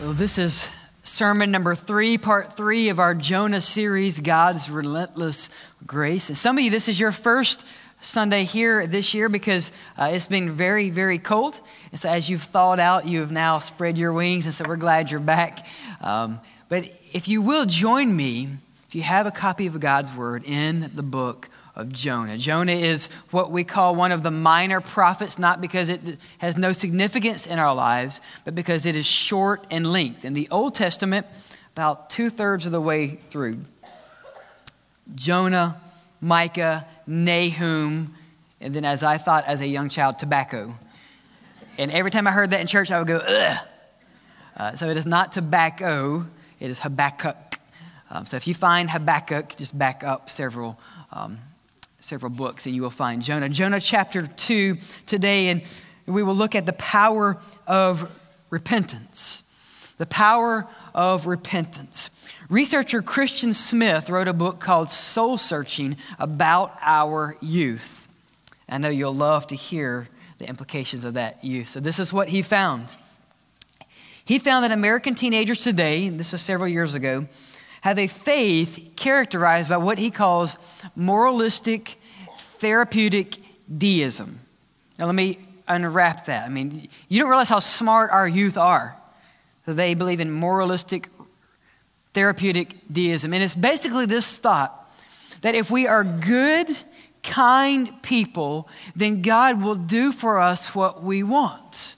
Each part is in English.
Well, this is sermon number three, part three of our Jonah series, God's Relentless Grace. And some of you, this is your first Sunday here this year because uh, it's been very, very cold. And so, as you've thawed out, you have now spread your wings. And so, we're glad you're back. Um, but if you will join me, if you have a copy of God's Word in the book of Jonah. Jonah is what we call one of the minor prophets, not because it has no significance in our lives, but because it is short in length. In the Old Testament, about two thirds of the way through, Jonah, Micah, Nahum, and then as I thought as a young child, tobacco. And every time I heard that in church, I would go, ugh. Uh, so it is not tobacco, it is Habakkuk. Um, so if you find Habakkuk, just back up several um, several books and you will find Jonah. Jonah chapter 2 today, and we will look at the power of repentance. The power of repentance. Researcher Christian Smith wrote a book called Soul Searching about our youth. I know you'll love to hear the implications of that youth. So, this is what he found. He found that American teenagers today, this is several years ago, have a faith characterized by what he calls moralistic, therapeutic deism. Now, let me unwrap that. I mean, you don't realize how smart our youth are. They believe in moralistic, therapeutic deism. And it's basically this thought that if we are good, kind people, then God will do for us what we want.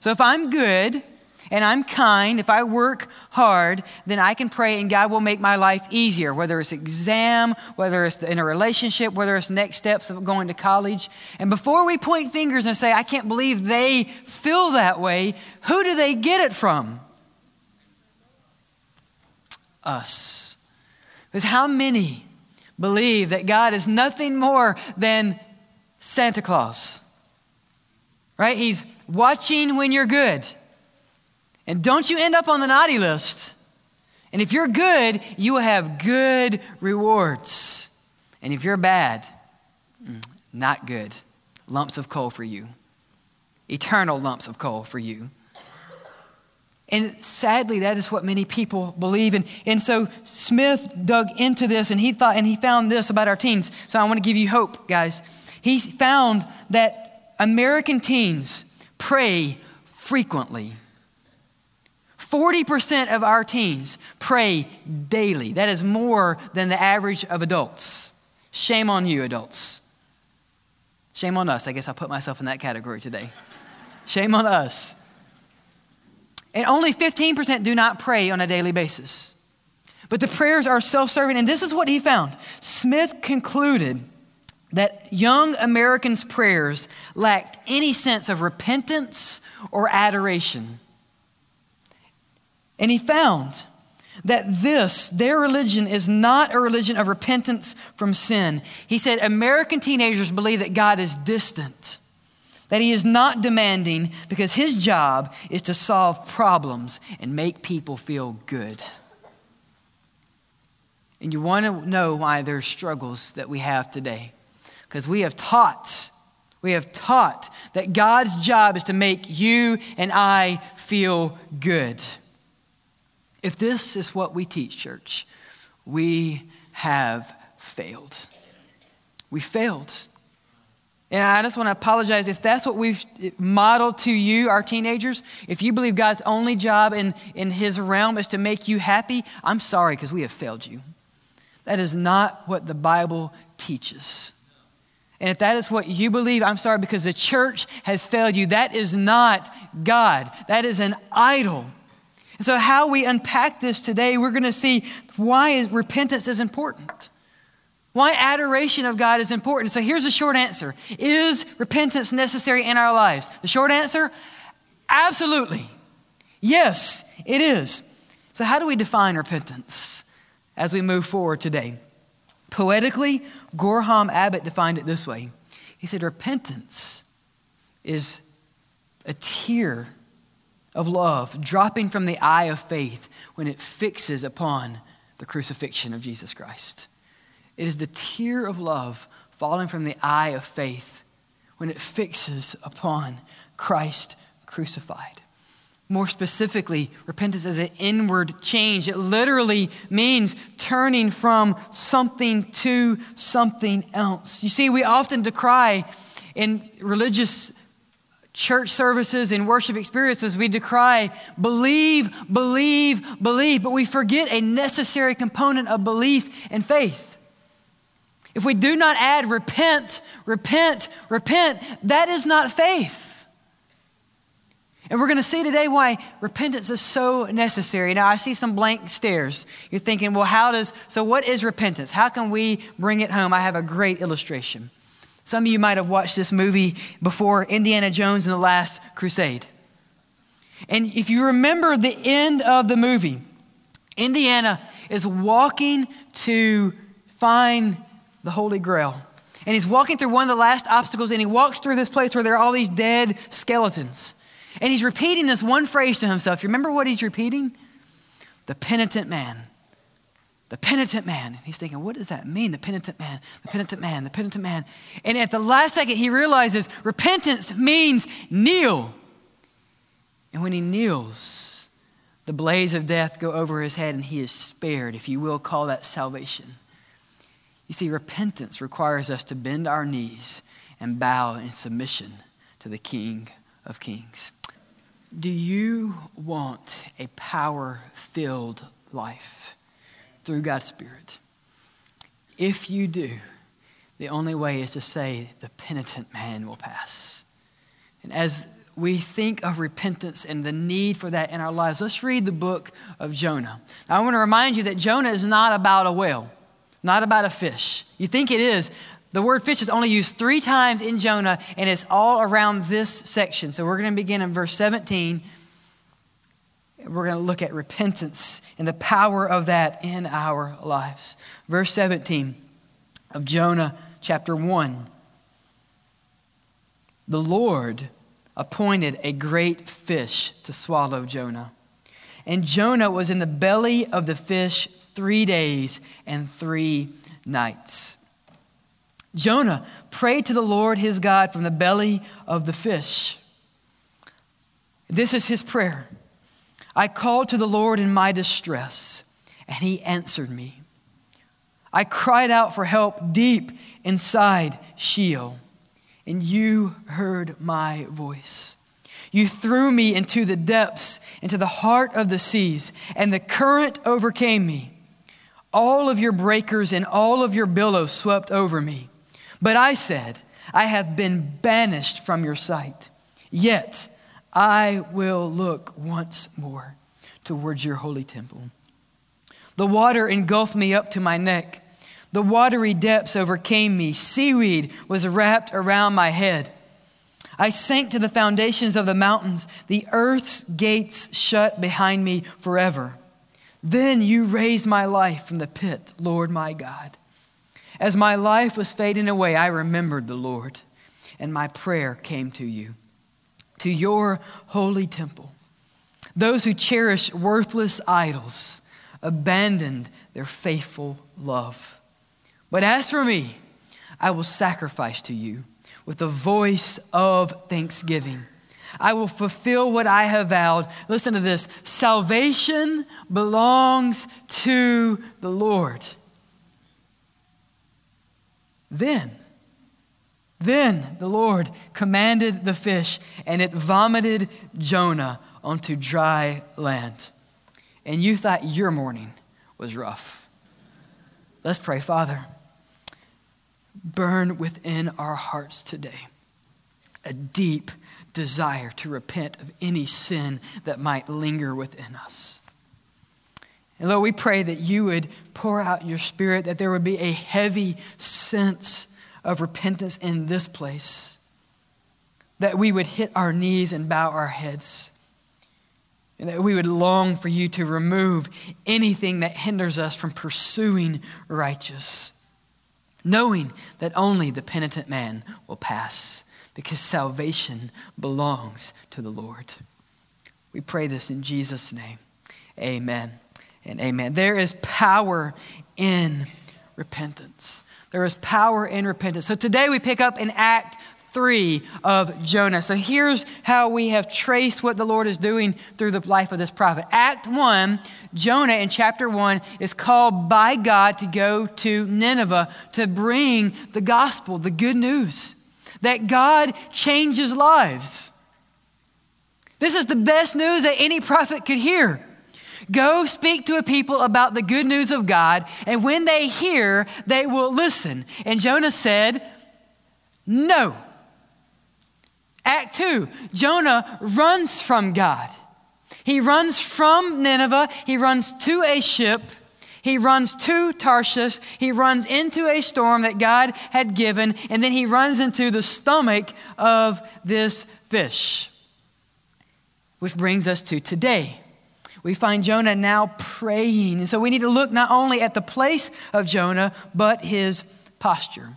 So if I'm good, and I'm kind, if I work hard, then I can pray and God will make my life easier, whether it's exam, whether it's in a relationship, whether it's next steps of going to college. And before we point fingers and say, I can't believe they feel that way, who do they get it from? Us. Because how many believe that God is nothing more than Santa Claus? Right? He's watching when you're good. And don't you end up on the naughty list. And if you're good, you will have good rewards. And if you're bad, mm, not good. Lumps of coal for you. Eternal lumps of coal for you. And sadly, that is what many people believe. And, and so Smith dug into this and he thought, and he found this about our teens. So I want to give you hope, guys. He found that American teens pray frequently. 40% of our teens pray daily. That is more than the average of adults. Shame on you, adults. Shame on us. I guess I'll put myself in that category today. Shame on us. And only 15% do not pray on a daily basis. But the prayers are self serving. And this is what he found. Smith concluded that young Americans' prayers lacked any sense of repentance or adoration. And he found that this, their religion, is not a religion of repentance from sin. He said American teenagers believe that God is distant, that he is not demanding because his job is to solve problems and make people feel good. And you want to know why there's struggles that we have today. Because we have taught, we have taught that God's job is to make you and I feel good. If this is what we teach, church, we have failed. We failed. And I just want to apologize if that's what we've modeled to you, our teenagers. If you believe God's only job in, in His realm is to make you happy, I'm sorry because we have failed you. That is not what the Bible teaches. And if that is what you believe, I'm sorry because the church has failed you. That is not God, that is an idol. And so, how we unpack this today, we're going to see why repentance is important. Why adoration of God is important. So, here's the short answer Is repentance necessary in our lives? The short answer absolutely. Yes, it is. So, how do we define repentance as we move forward today? Poetically, Gorham Abbott defined it this way He said, Repentance is a tear of love dropping from the eye of faith when it fixes upon the crucifixion of Jesus Christ. It is the tear of love falling from the eye of faith when it fixes upon Christ crucified. More specifically, repentance is an inward change. It literally means turning from something to something else. You see, we often decry in religious church services and worship experiences, we decry believe, believe, believe, but we forget a necessary component of belief and faith. If we do not add repent, repent, repent, that is not faith. And we're going to see today why repentance is so necessary. Now, I see some blank stares. You're thinking, well, how does, so what is repentance? How can we bring it home? I have a great illustration. Some of you might have watched this movie before Indiana Jones and the Last Crusade. And if you remember the end of the movie, Indiana is walking to find the Holy Grail. And he's walking through one of the last obstacles, and he walks through this place where there are all these dead skeletons. And he's repeating this one phrase to himself. You remember what he's repeating? The penitent man. The penitent man. He's thinking, what does that mean? The penitent man, the penitent man, the penitent man. And at the last second, he realizes repentance means kneel. And when he kneels, the blaze of death go over his head and he is spared, if you will call that salvation. You see, repentance requires us to bend our knees and bow in submission to the King of Kings. Do you want a power filled life through God's Spirit? If you do, the only way is to say, the penitent man will pass. And as we think of repentance and the need for that in our lives, let's read the book of Jonah. Now, I want to remind you that Jonah is not about a whale, not about a fish. You think it is, the word fish is only used three times in Jonah, and it's all around this section. So we're going to begin in verse 17. We're going to look at repentance and the power of that in our lives. Verse 17 of Jonah chapter 1. The Lord appointed a great fish to swallow Jonah. And Jonah was in the belly of the fish three days and three nights. Jonah prayed to the Lord his God from the belly of the fish. This is his prayer I called to the Lord in my distress, and he answered me. I cried out for help deep inside Sheol, and you heard my voice. You threw me into the depths, into the heart of the seas, and the current overcame me. All of your breakers and all of your billows swept over me. But I said, I have been banished from your sight. Yet I will look once more towards your holy temple. The water engulfed me up to my neck. The watery depths overcame me. Seaweed was wrapped around my head. I sank to the foundations of the mountains. The earth's gates shut behind me forever. Then you raised my life from the pit, Lord my God. As my life was fading away, I remembered the Lord, and my prayer came to you, to your holy temple. Those who cherish worthless idols abandoned their faithful love. But as for me, I will sacrifice to you with the voice of thanksgiving. I will fulfill what I have vowed. Listen to this salvation belongs to the Lord. Then, then the Lord commanded the fish, and it vomited Jonah onto dry land. And you thought your morning was rough. Let's pray, Father. Burn within our hearts today a deep desire to repent of any sin that might linger within us. And Lord, we pray that you would pour out your spirit, that there would be a heavy sense of repentance in this place, that we would hit our knees and bow our heads, and that we would long for you to remove anything that hinders us from pursuing righteous, knowing that only the penitent man will pass, because salvation belongs to the Lord. We pray this in Jesus' name. Amen and amen. There is power in repentance. There is power in repentance. So today we pick up in Act three of Jonah. So here's how we have traced what the Lord is doing through the life of this prophet. Act one, Jonah in chapter one is called by God to go to Nineveh to bring the gospel, the good news that God changes lives. This is the best news that any prophet could hear. Go speak to a people about the good news of God, and when they hear, they will listen. And Jonah said, No. Act two Jonah runs from God. He runs from Nineveh, he runs to a ship. He runs to Tarshish. He runs into a storm that God had given, and then he runs into the stomach of this fish. Which brings us to today. We find Jonah now praying. And so we need to look not only at the place of Jonah, but his posture.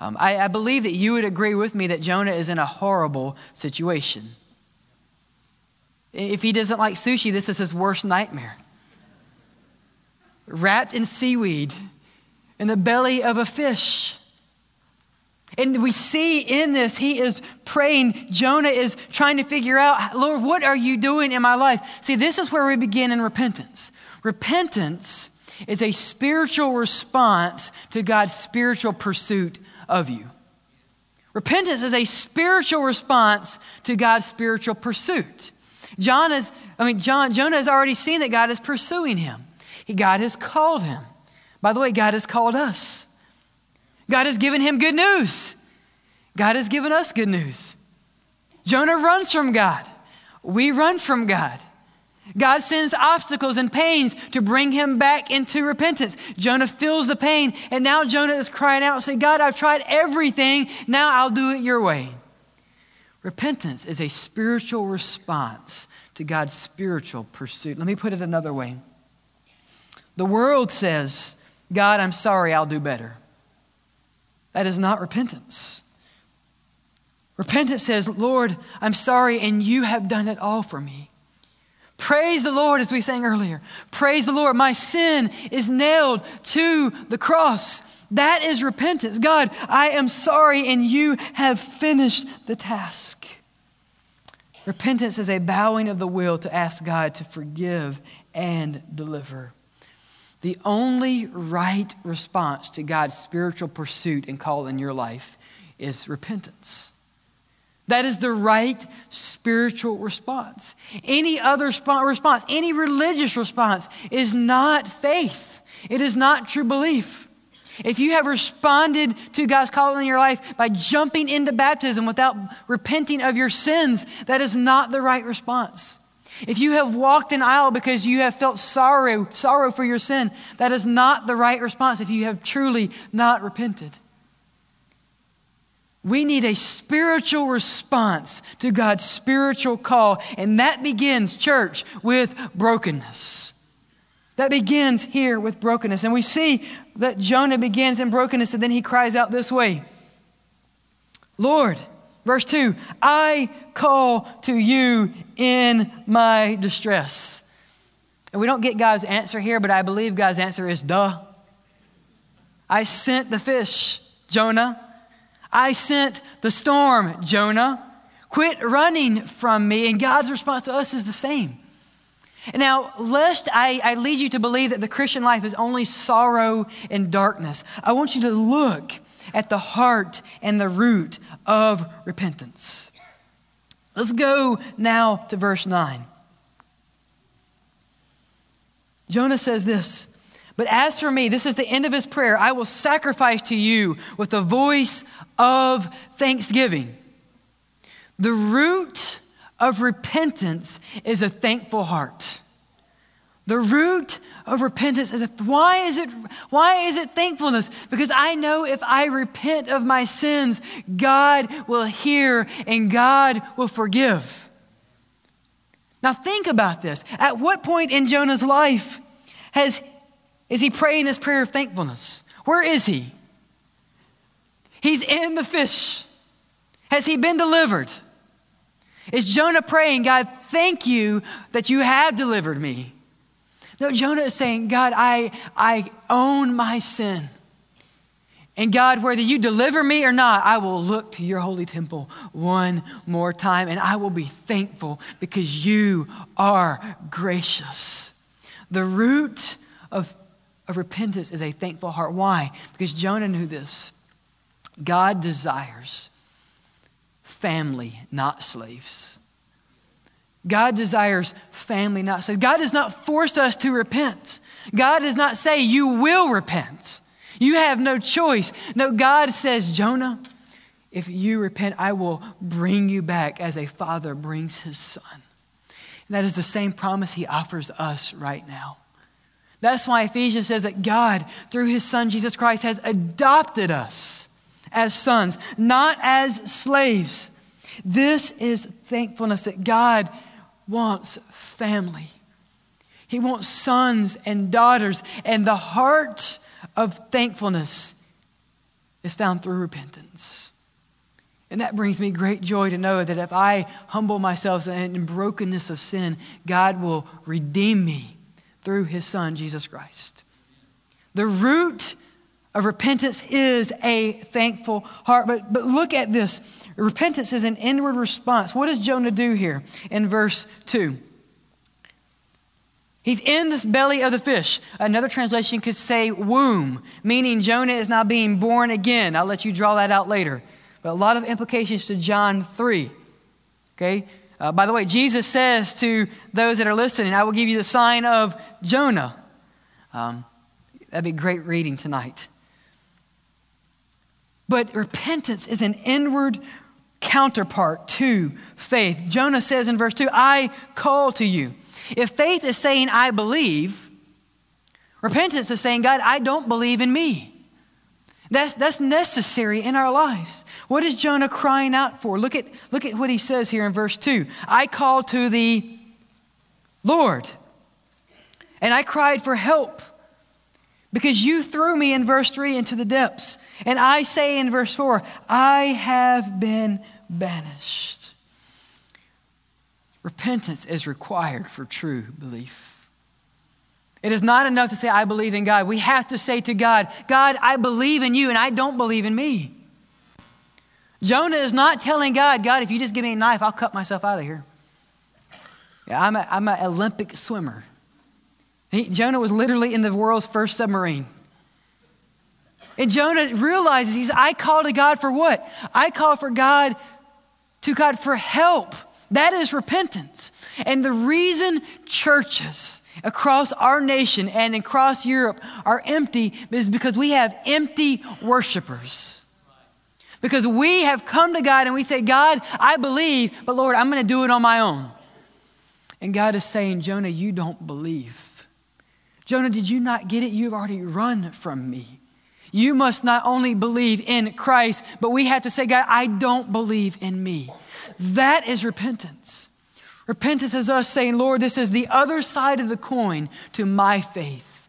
Um, I, I believe that you would agree with me that Jonah is in a horrible situation. If he doesn't like sushi, this is his worst nightmare. Wrapped in seaweed in the belly of a fish. And we see in this, he is praying. Jonah is trying to figure out, Lord, what are you doing in my life? See, this is where we begin in repentance. Repentance is a spiritual response to God's spiritual pursuit of you. Repentance is a spiritual response to God's spiritual pursuit. John is, I mean, John, Jonah has already seen that God is pursuing him. He, God has called him. By the way, God has called us. God has given him good news. God has given us good news. Jonah runs from God. We run from God. God sends obstacles and pains to bring him back into repentance. Jonah feels the pain, and now Jonah is crying out saying, God, I've tried everything. Now I'll do it your way. Repentance is a spiritual response to God's spiritual pursuit. Let me put it another way. The world says, God, I'm sorry, I'll do better. That is not repentance. Repentance says, Lord, I'm sorry, and you have done it all for me. Praise the Lord, as we sang earlier. Praise the Lord. My sin is nailed to the cross. That is repentance. God, I am sorry, and you have finished the task. Repentance is a bowing of the will to ask God to forgive and deliver. The only right response to God's spiritual pursuit and call in your life is repentance. That is the right spiritual response. Any other response, any religious response, is not faith. It is not true belief. If you have responded to God's call in your life by jumping into baptism without repenting of your sins, that is not the right response. If you have walked an aisle because you have felt sorrow, sorrow for your sin, that is not the right response if you have truly not repented. We need a spiritual response to God's spiritual call, and that begins, church, with brokenness. That begins here with brokenness. And we see that Jonah begins in brokenness, and then he cries out this way Lord, Verse 2 I call to you in my distress. And we don't get God's answer here, but I believe God's answer is duh. I sent the fish, Jonah. I sent the storm, Jonah. Quit running from me. And God's response to us is the same. Now, lest I, I lead you to believe that the Christian life is only sorrow and darkness, I want you to look at the heart and the root of repentance. Let's go now to verse 9. Jonah says this, but as for me, this is the end of his prayer. I will sacrifice to you with the voice of thanksgiving. The root of repentance is a thankful heart. The root of repentance is a, why is it why is it thankfulness? Because I know if I repent of my sins, God will hear and God will forgive. Now think about this. At what point in Jonah's life has is he praying this prayer of thankfulness? Where is he? He's in the fish. Has he been delivered? Is Jonah praying, God, thank you that you have delivered me? No, Jonah is saying, God, I, I own my sin. And God, whether you deliver me or not, I will look to your holy temple one more time and I will be thankful because you are gracious. The root of, of repentance is a thankful heart. Why? Because Jonah knew this. God desires family, not slaves. God desires family, not slaves. God does not force us to repent. God does not say, You will repent. You have no choice. No, God says, Jonah, if you repent, I will bring you back as a father brings his son. And that is the same promise he offers us right now. That's why Ephesians says that God, through his son Jesus Christ, has adopted us as sons, not as slaves. This is thankfulness that God wants family. He wants sons and daughters, and the heart of thankfulness is found through repentance. And that brings me great joy to know that if I humble myself in brokenness of sin, God will redeem me through his son, Jesus Christ. The root of repentance is a thankful heart. But, but look at this repentance is an inward response. What does Jonah do here in verse 2? He's in this belly of the fish. Another translation could say womb, meaning Jonah is now being born again. I'll let you draw that out later. But a lot of implications to John 3. Okay? Uh, by the way, Jesus says to those that are listening, I will give you the sign of Jonah. Um, that'd be great reading tonight. But repentance is an inward counterpart to faith. Jonah says in verse 2, I call to you. If faith is saying, I believe, repentance is saying, God, I don't believe in me. That's, that's necessary in our lives. What is Jonah crying out for? Look at, look at what he says here in verse 2. I called to the Lord, and I cried for help because you threw me in verse 3 into the depths. And I say in verse 4, I have been banished. Repentance is required for true belief. It is not enough to say, I believe in God. We have to say to God, God, I believe in you and I don't believe in me. Jonah is not telling God, God, if you just give me a knife, I'll cut myself out of here. Yeah, I'm, a, I'm an Olympic swimmer. He, Jonah was literally in the world's first submarine. And Jonah realizes he's, I call to God for what? I call for God, to God for help. That is repentance. And the reason churches across our nation and across Europe are empty is because we have empty worshipers. Because we have come to God and we say, God, I believe, but Lord, I'm going to do it on my own. And God is saying, Jonah, you don't believe. Jonah, did you not get it? You've already run from me. You must not only believe in Christ, but we have to say, God, I don't believe in me. That is repentance. Repentance is us saying, Lord, this is the other side of the coin to my faith.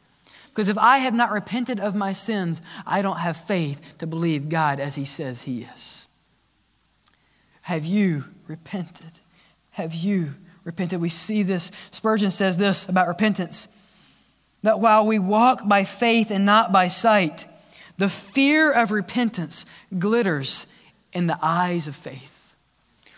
Because if I have not repented of my sins, I don't have faith to believe God as He says He is. Have you repented? Have you repented? We see this. Spurgeon says this about repentance that while we walk by faith and not by sight, the fear of repentance glitters in the eyes of faith.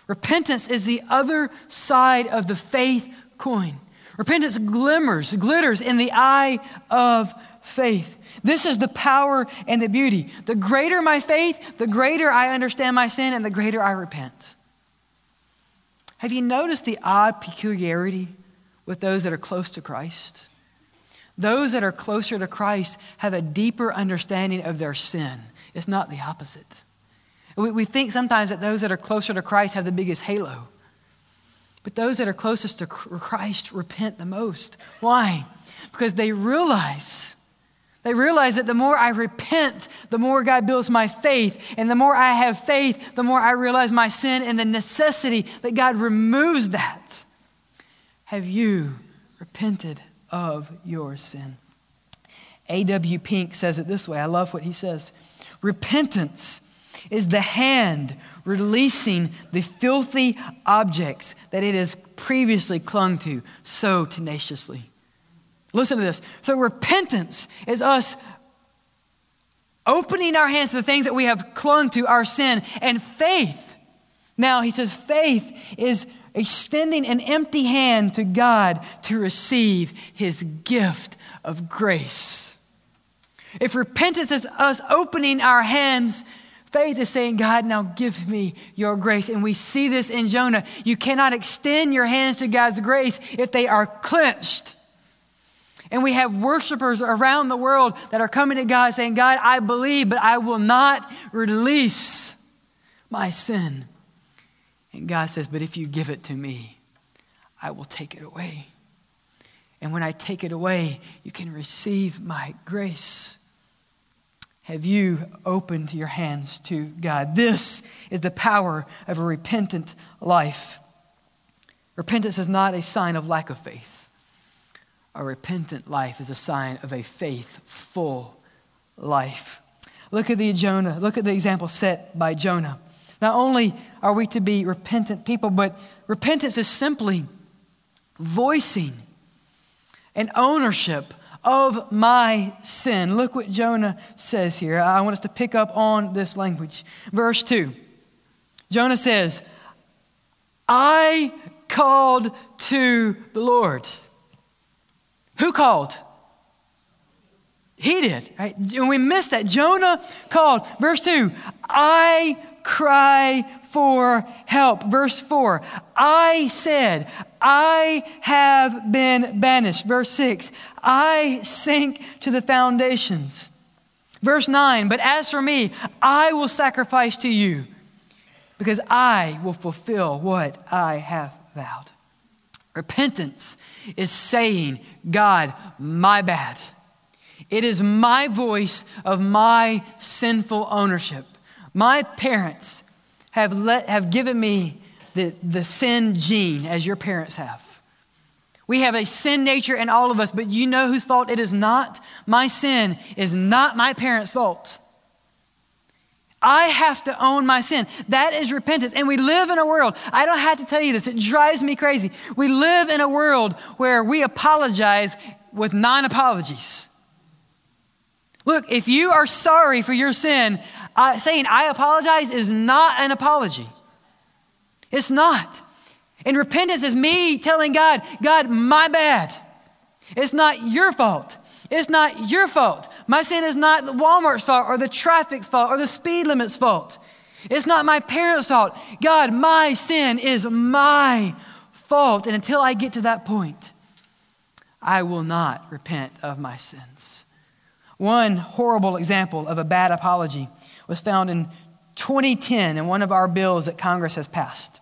Repentance is the other side of the faith coin. Repentance glimmers, glitters in the eye of faith. This is the power and the beauty. The greater my faith, the greater I understand my sin, and the greater I repent. Have you noticed the odd peculiarity with those that are close to Christ? Those that are closer to Christ have a deeper understanding of their sin. It's not the opposite. We, we think sometimes that those that are closer to Christ have the biggest halo. But those that are closest to Christ repent the most. Why? Because they realize, they realize that the more I repent, the more God builds my faith. And the more I have faith, the more I realize my sin and the necessity that God removes that. Have you repented of your sin? A.W. Pink says it this way. I love what he says. Repentance is the hand releasing the filthy objects that it has previously clung to so tenaciously. Listen to this. So, repentance is us Opening our hands to the things that we have clung to, our sin, and faith. Now, he says, faith is extending an empty hand to God to receive his gift of grace. If repentance is us opening our hands, faith is saying, God, now give me your grace. And we see this in Jonah. You cannot extend your hands to God's grace if they are clenched. And we have worshipers around the world that are coming to God saying, God, I believe, but I will not release my sin. And God says, But if you give it to me, I will take it away. And when I take it away, you can receive my grace. Have you opened your hands to God? This is the power of a repentant life. Repentance is not a sign of lack of faith. A repentant life is a sign of a faithful life. Look at the Jonah. Look at the example set by Jonah. Not only are we to be repentant people, but repentance is simply voicing an ownership of my sin. Look what Jonah says here. I want us to pick up on this language. Verse 2. Jonah says, I called to the Lord. Who called? He did. Right? And we missed that. Jonah called. Verse 2 I cry for help. Verse 4 I said, I have been banished. Verse 6 I sink to the foundations. Verse 9 But as for me, I will sacrifice to you because I will fulfill what I have vowed. Repentance is saying, God, my bad. It is my voice of my sinful ownership. My parents have, let, have given me the, the sin gene as your parents have. We have a sin nature in all of us, but you know whose fault it is not? My sin is not my parents' fault. I have to own my sin. That is repentance. And we live in a world, I don't have to tell you this, it drives me crazy. We live in a world where we apologize with non apologies. Look, if you are sorry for your sin, uh, saying I apologize is not an apology. It's not. And repentance is me telling God, God, my bad. It's not your fault. It's not your fault. My sin is not Walmart's fault or the traffic's fault or the speed limit's fault. It's not my parents' fault. God, my sin is my fault. And until I get to that point, I will not repent of my sins. One horrible example of a bad apology was found in 2010 in one of our bills that Congress has passed.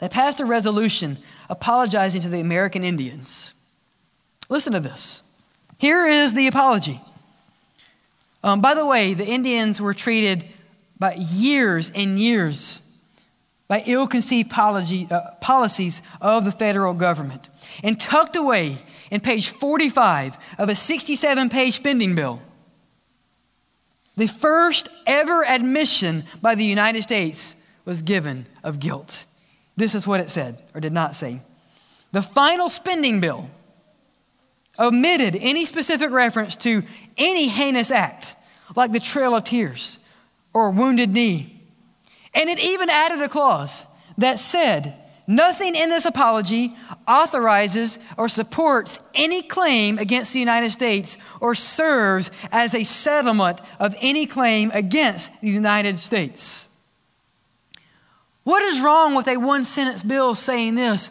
They passed a resolution apologizing to the American Indians. Listen to this. Here is the apology. Um, by the way, the Indians were treated by years and years by ill conceived uh, policies of the federal government and tucked away in page 45 of a 67 page spending bill the first ever admission by the United States was given of guilt. This is what it said, or did not say. The final spending bill omitted any specific reference to any heinous act, like the Trail of Tears or Wounded Knee. And it even added a clause that said, Nothing in this apology authorizes or supports any claim against the United States or serves as a settlement of any claim against the United States. What is wrong with a one sentence bill saying this?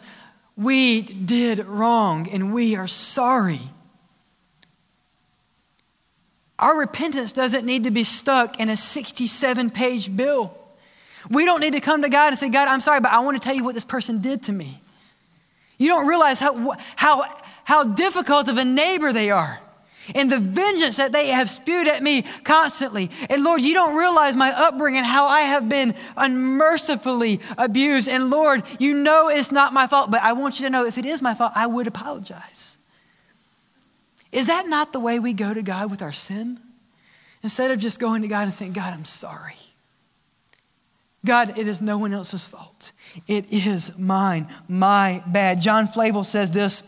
We did wrong and we are sorry. Our repentance doesn't need to be stuck in a 67 page bill. We don't need to come to God and say, God, I'm sorry, but I want to tell you what this person did to me. You don't realize how, how, how difficult of a neighbor they are and the vengeance that they have spewed at me constantly. And Lord, you don't realize my upbringing, how I have been unmercifully abused. And Lord, you know it's not my fault, but I want you to know if it is my fault, I would apologize. Is that not the way we go to God with our sin? Instead of just going to God and saying, God, I'm sorry. God, it is no one else's fault. It is mine, my bad. John Flavel says this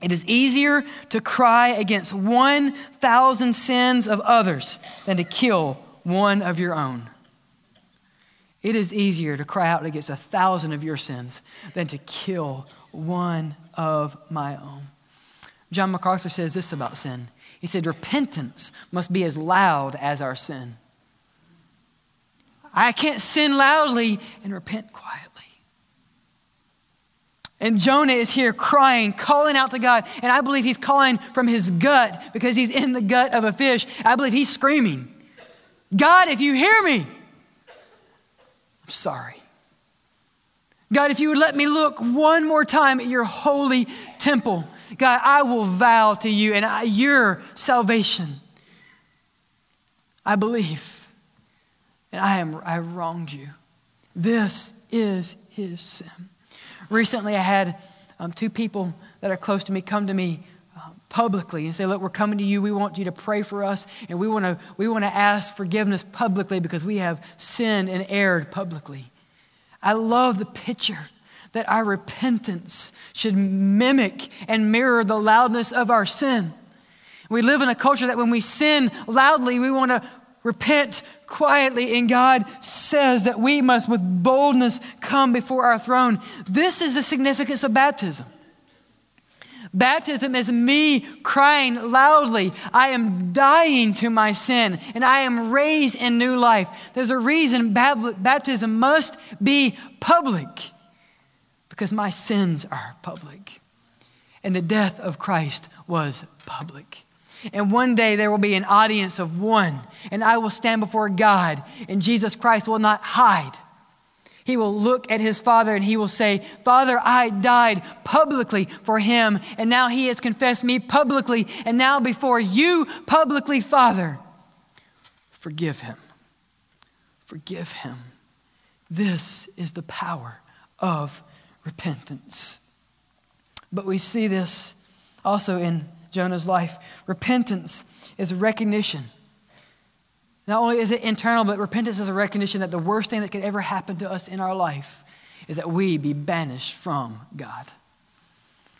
It is easier to cry against 1,000 sins of others than to kill one of your own. It is easier to cry out against a thousand of your sins than to kill one of my own. John MacArthur says this about sin. He said, Repentance must be as loud as our sin. I can't sin loudly and repent quietly. And Jonah is here crying, calling out to God. And I believe he's calling from his gut because he's in the gut of a fish. I believe he's screaming, God, if you hear me, I'm sorry. God, if you would let me look one more time at your holy temple, God, I will vow to you and I, your salvation. I believe, and I am I wronged you. This is his sin. Recently, I had um, two people that are close to me come to me uh, publicly and say, Look, we're coming to you. We want you to pray for us, and we want to we want to ask forgiveness publicly because we have sinned and erred publicly. I love the picture that our repentance should mimic and mirror the loudness of our sin. We live in a culture that when we sin loudly, we want to repent quietly, and God says that we must with boldness come before our throne. This is the significance of baptism. Baptism is me crying loudly, I am dying to my sin and I am raised in new life. There's a reason baptism must be public because my sins are public. And the death of Christ was public. And one day there will be an audience of one, and I will stand before God, and Jesus Christ will not hide. He will look at his father and he will say, Father, I died publicly for him, and now he has confessed me publicly, and now before you publicly, Father, forgive him. Forgive him. This is the power of repentance. But we see this also in Jonah's life. Repentance is a recognition. Not only is it internal, but repentance is a recognition that the worst thing that could ever happen to us in our life is that we be banished from God.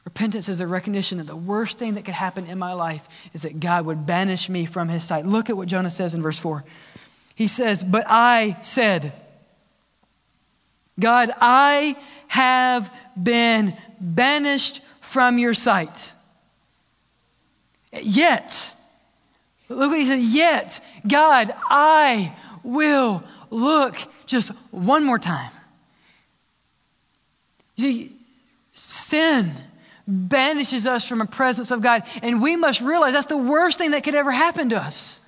Repentance is a recognition that the worst thing that could happen in my life is that God would banish me from his sight. Look at what Jonah says in verse 4. He says, But I said, God, I have been banished from your sight. Yet, look what he said, yet, God, I will look just one more time. You see, sin banishes us from the presence of God, and we must realize that's the worst thing that could ever happen to us.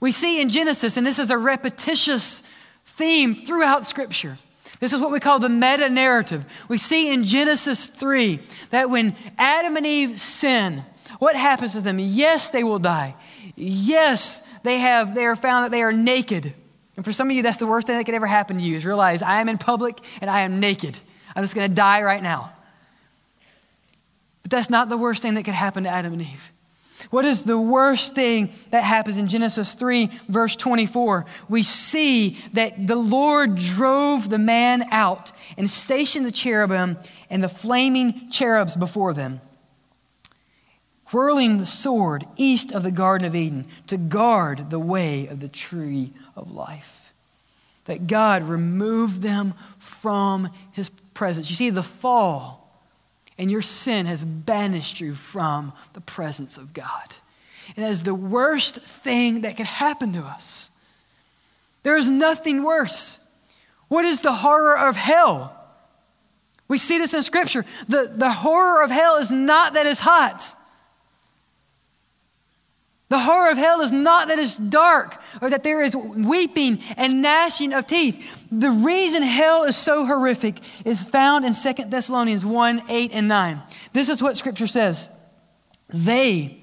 We see in Genesis, and this is a repetitious theme throughout Scripture this is what we call the meta narrative. We see in Genesis 3 that when Adam and Eve sin, what happens to them? Yes, they will die. Yes, they have they are found that they are naked. And for some of you, that's the worst thing that could ever happen to you is realize I am in public and I am naked. I'm just going to die right now. But that's not the worst thing that could happen to Adam and Eve. What is the worst thing that happens in Genesis 3, verse 24? We see that the Lord drove the man out and stationed the cherubim and the flaming cherubs before them, whirling the sword east of the Garden of Eden to guard the way of the tree of life. That God removed them from his presence. You see, the fall and your sin has banished you from the presence of God. And that is the worst thing that could happen to us. There is nothing worse. What is the horror of hell? We see this in Scripture. The, the horror of hell is not that it's hot. The horror of hell is not that it's dark or that there is weeping and gnashing of teeth. The reason hell is so horrific is found in 2 Thessalonians 1 8 and 9. This is what Scripture says They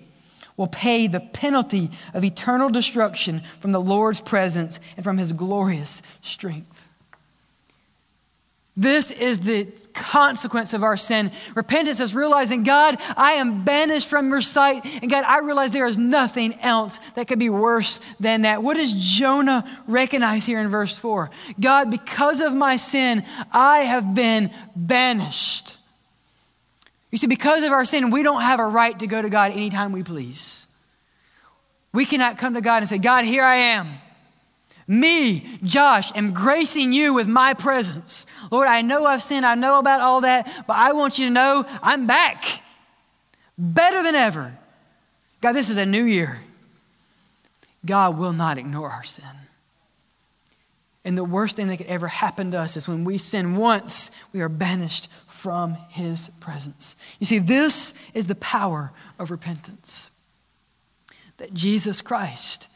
will pay the penalty of eternal destruction from the Lord's presence and from his glorious strength. This is the consequence of our sin. Repentance is realizing, God, I am banished from your sight. And God, I realize there is nothing else that could be worse than that. What does Jonah recognize here in verse 4? God, because of my sin, I have been banished. You see, because of our sin, we don't have a right to go to God anytime we please. We cannot come to God and say, God, here I am. Me, Josh, am gracing you with my presence. Lord, I know I've sinned. I know about all that, but I want you to know I'm back. Better than ever. God, this is a new year. God will not ignore our sin. And the worst thing that could ever happen to us is when we sin once, we are banished from his presence. You see, this is the power of repentance. That Jesus Christ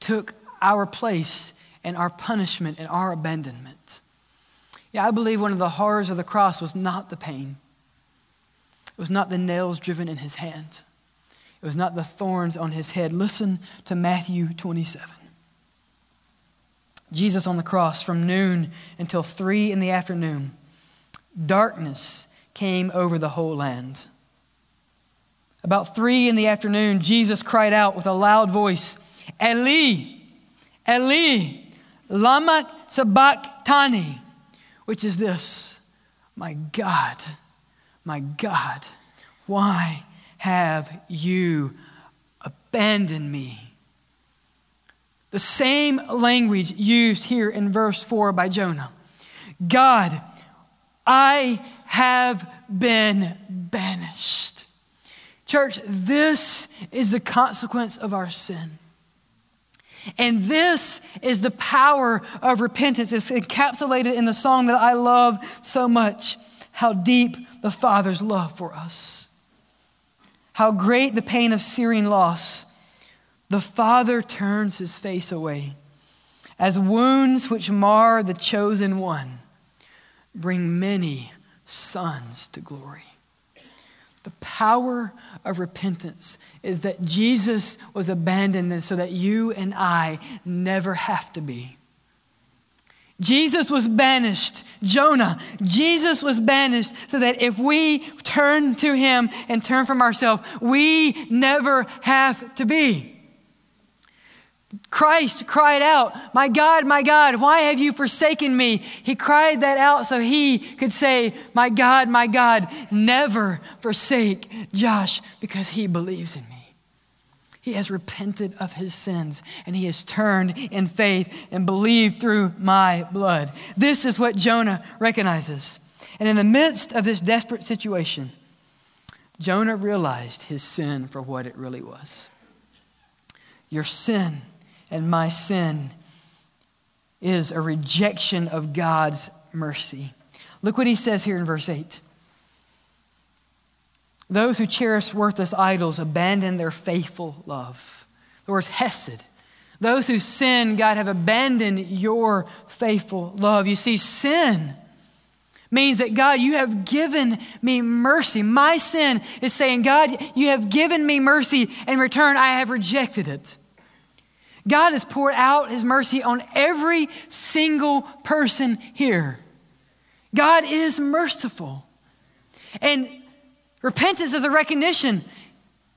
took our place and our punishment and our abandonment. Yeah, I believe one of the horrors of the cross was not the pain. It was not the nails driven in his hand. It was not the thorns on his head. Listen to Matthew 27. Jesus on the cross from noon until three in the afternoon, darkness came over the whole land. About three in the afternoon, Jesus cried out with a loud voice, Eli, Eli, lama sabachthani, which is this, my God, my God, why have you abandoned me? The same language used here in verse 4 by Jonah God, I have been banished. Church, this is the consequence of our sin. And this is the power of repentance. It's encapsulated in the song that I love so much How deep the Father's love for us. How great the pain of searing loss the Father turns his face away as wounds which mar the chosen one bring many sons to glory. The power of repentance is that Jesus was abandoned so that you and I never have to be. Jesus was banished. Jonah, Jesus was banished so that if we turn to him and turn from ourselves, we never have to be. Christ cried out, My God, my God, why have you forsaken me? He cried that out so he could say, My God, my God, never forsake Josh because he believes in me. He has repented of his sins and he has turned in faith and believed through my blood. This is what Jonah recognizes. And in the midst of this desperate situation, Jonah realized his sin for what it really was. Your sin and my sin is a rejection of God's mercy. Look what he says here in verse 8. Those who cherish worthless idols abandon their faithful love. The word hesed. Those who sin, God, have abandoned your faithful love. You see, sin means that God, you have given me mercy. My sin is saying, God, you have given me mercy. In return, I have rejected it. God has poured out his mercy on every single person here. God is merciful. And repentance is a recognition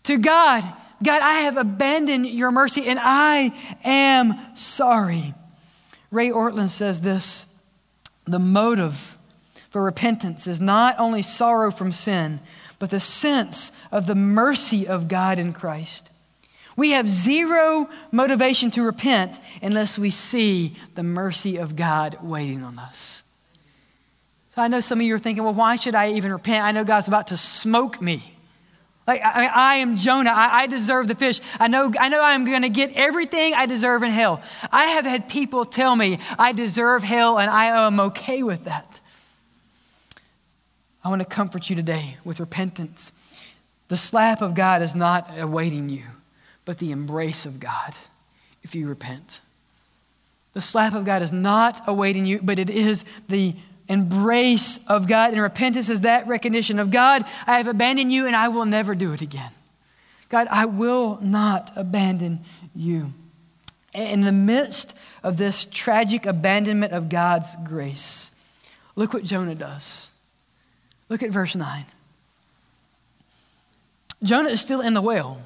to God God, I have abandoned your mercy and I am sorry. Ray Ortlund says this the motive for repentance is not only sorrow from sin, but the sense of the mercy of God in Christ. We have zero motivation to repent unless we see the mercy of God waiting on us. So I know some of you are thinking, well, why should I even repent? I know God's about to smoke me. Like, I, I am Jonah. I, I, deserve the fish. I know, I know I'm going to get everything I deserve in hell. I have had people tell me I deserve hell and I am okay with that. I want to comfort you today with repentance. The slap of God is not awaiting you but the embrace of God if you repent. The slap of God is not awaiting you, but it is the embrace of God. And repentance is that recognition of God, I have abandoned you and I will never do it again. God, I will not abandon you. In the midst of this tragic abandonment of God's grace, look what Jonah does. Look at verse 9. Jonah is still in the whale.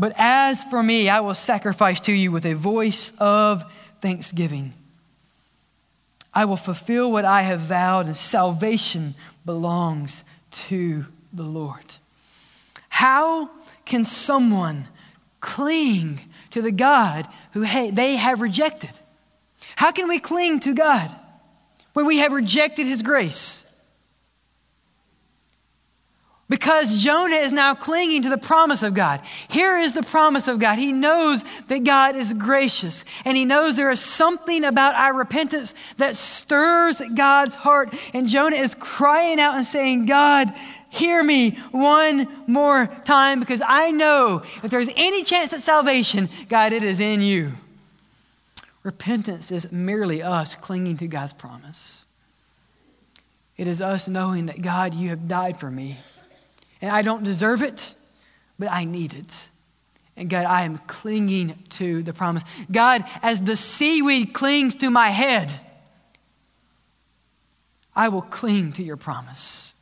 But as for me, I will sacrifice to you with a voice of thanksgiving. I will fulfill what I have vowed, and salvation belongs to the Lord. How can someone cling to the God who they have rejected? How can we cling to God when we have rejected his grace? Because Jonah is now clinging to the promise of God. Here is the promise of God. He knows that God is gracious, and he knows there is something about our repentance that stirs God's heart. And Jonah is crying out and saying, God, hear me one more time because I know if there's any chance at salvation, God, it is in you. Repentance is merely us clinging to God's promise. It is us knowing that, God, you have died for me. And I don't deserve it, but I need it. And God, I am clinging to the promise. God, as the seaweed clings to my head, I will cling to your promise.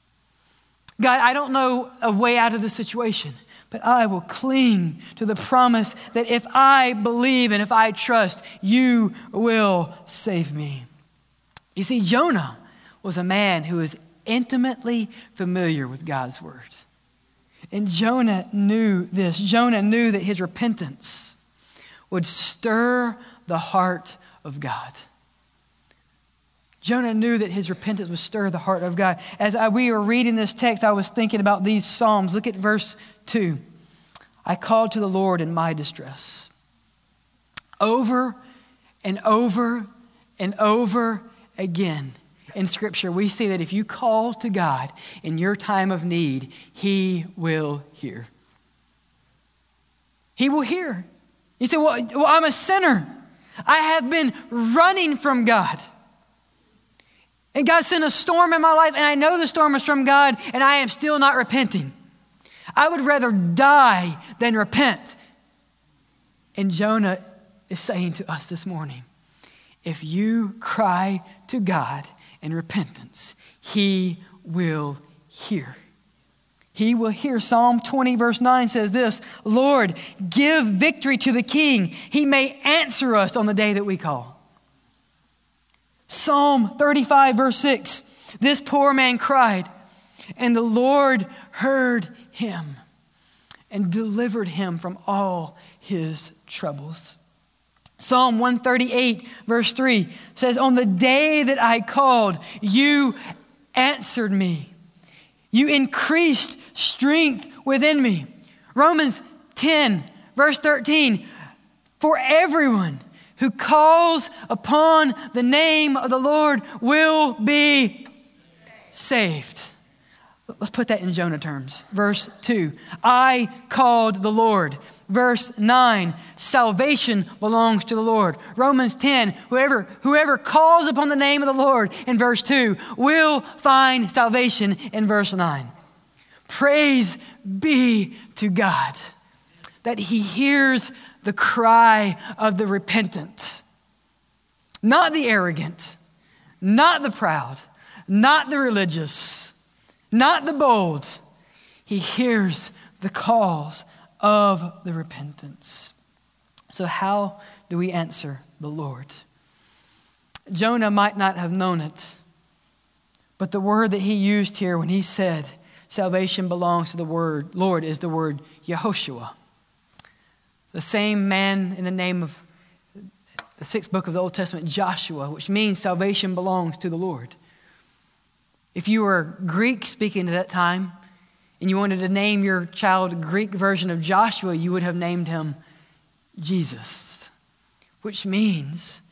God, I don't know a way out of the situation, but I will cling to the promise that if I believe and if I trust, you will save me. You see, Jonah was a man who was intimately familiar with God's word. And Jonah knew this. Jonah knew that his repentance would stir the heart of God. Jonah knew that his repentance would stir the heart of God. As I, we were reading this text, I was thinking about these Psalms. Look at verse 2. I called to the Lord in my distress. Over and over and over again, in Scripture, we see that if you call to God in your time of need, He will hear. He will hear. You say, well, well, I'm a sinner. I have been running from God. And God sent a storm in my life, and I know the storm is from God, and I am still not repenting. I would rather die than repent. And Jonah is saying to us this morning if you cry to God and repentance, he will hear. He will hear. Psalm 20, verse 9 says this Lord, give victory to the king. He may answer us on the day that we call. Psalm 35, verse 6 This poor man cried, and the Lord heard him and delivered him from all his troubles. Psalm 138, verse 3 says, On the day that I called, you answered me. You increased strength within me. Romans 10, verse 13, For everyone who calls upon the name of the Lord will be saved. Let's put that in Jonah terms. Verse 2 I called the Lord. Verse 9 Salvation belongs to the Lord. Romans 10 Whoever, whoever calls upon the name of the Lord in verse 2 will find salvation in verse 9. Praise be to God that He hears the cry of the repentant, not the arrogant, not the proud, not the religious not the bold. He hears the calls of the repentance. So, how do we answer the Lord? Jonah might not have known it, but the word that he used here when he said, Salvation belongs to the word, Lord, is the word Yehoshua. The same man in the name of the sixth book of the Old Testament, Joshua, which means salvation belongs to the Lord. If you were Greek speaking at that time and you wanted to name your child Greek version of Joshua, you would have named him Jesus, which means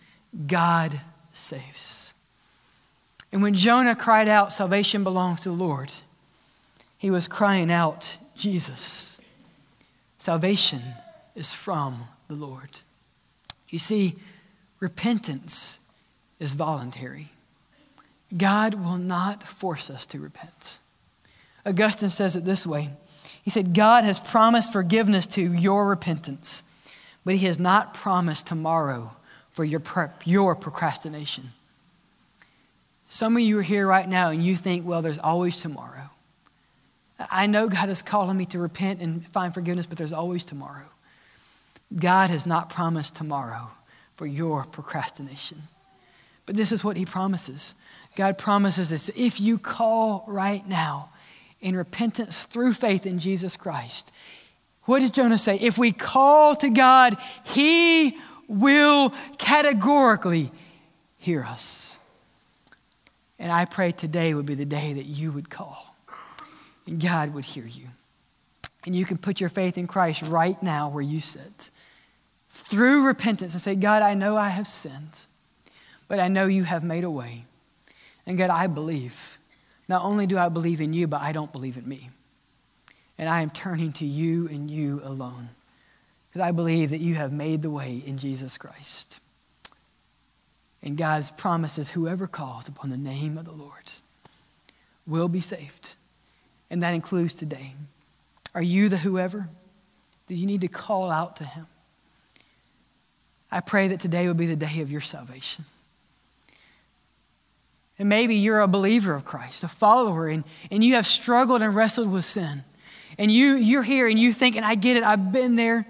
God saves. And when Jonah cried out, Salvation belongs to the Lord, he was crying out, Jesus. Salvation is from the Lord. You see, repentance is voluntary. God will not force us to repent. Augustine says it this way He said, God has promised forgiveness to your repentance, but He has not promised tomorrow for your, your procrastination. Some of you are here right now and you think, well, there's always tomorrow. I know God is calling me to repent and find forgiveness, but there's always tomorrow. God has not promised tomorrow for your procrastination. But this is what He promises God promises us if you call right now in repentance through faith in Jesus Christ. What does Jonah say? If we call to God, He will categorically hear us. And I pray today would be the day that you would call and God would hear you. And you can put your faith in Christ right now where you sit through repentance and say, God, I know I have sinned, but I know you have made a way. And God, I believe. Not only do I believe in you, but I don't believe in me. And I am turning to you and you alone. Because I believe that you have made the way in Jesus Christ. And God's promises whoever calls upon the name of the Lord will be saved. And that includes today. Are you the whoever? Do you need to call out to him? I pray that today would be the day of your salvation. And maybe you're a believer of Christ, a follower, and, and you have struggled and wrestled with sin. And you, you're here and you think, and I get it, I've been there.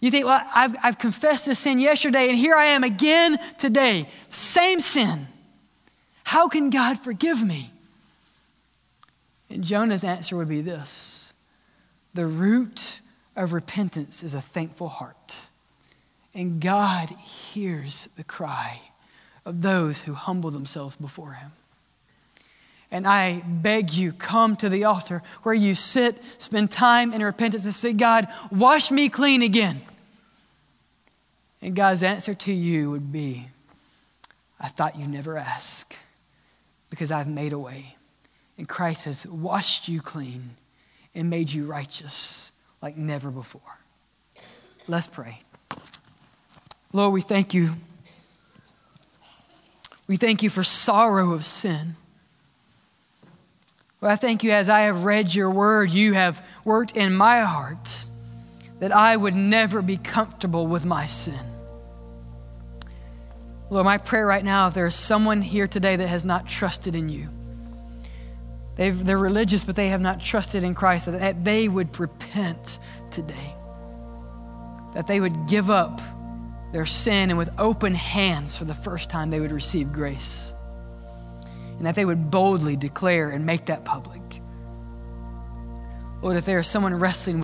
You think, well, I've, I've confessed this sin yesterday, and here I am again today. Same sin. How can God forgive me? And Jonah's answer would be this The root of repentance is a thankful heart. And God hears the cry of those who humble themselves before Him. And I beg you, come to the altar where you sit, spend time in repentance, and say, God, wash me clean again. And God's answer to you would be, I thought you never ask because I've made a way. And Christ has washed you clean and made you righteous like never before. Let's pray. Lord, we thank you. We thank you for sorrow of sin. Lord, I thank you as I have read your word, you have worked in my heart that I would never be comfortable with my sin. Lord, my prayer right now, if there is someone here today that has not trusted in you, They've, they're religious, but they have not trusted in Christ, that they would repent today. That they would give up their sin and with open hands for the first time they would receive grace. And that they would boldly declare and make that public. Lord, if there is someone wrestling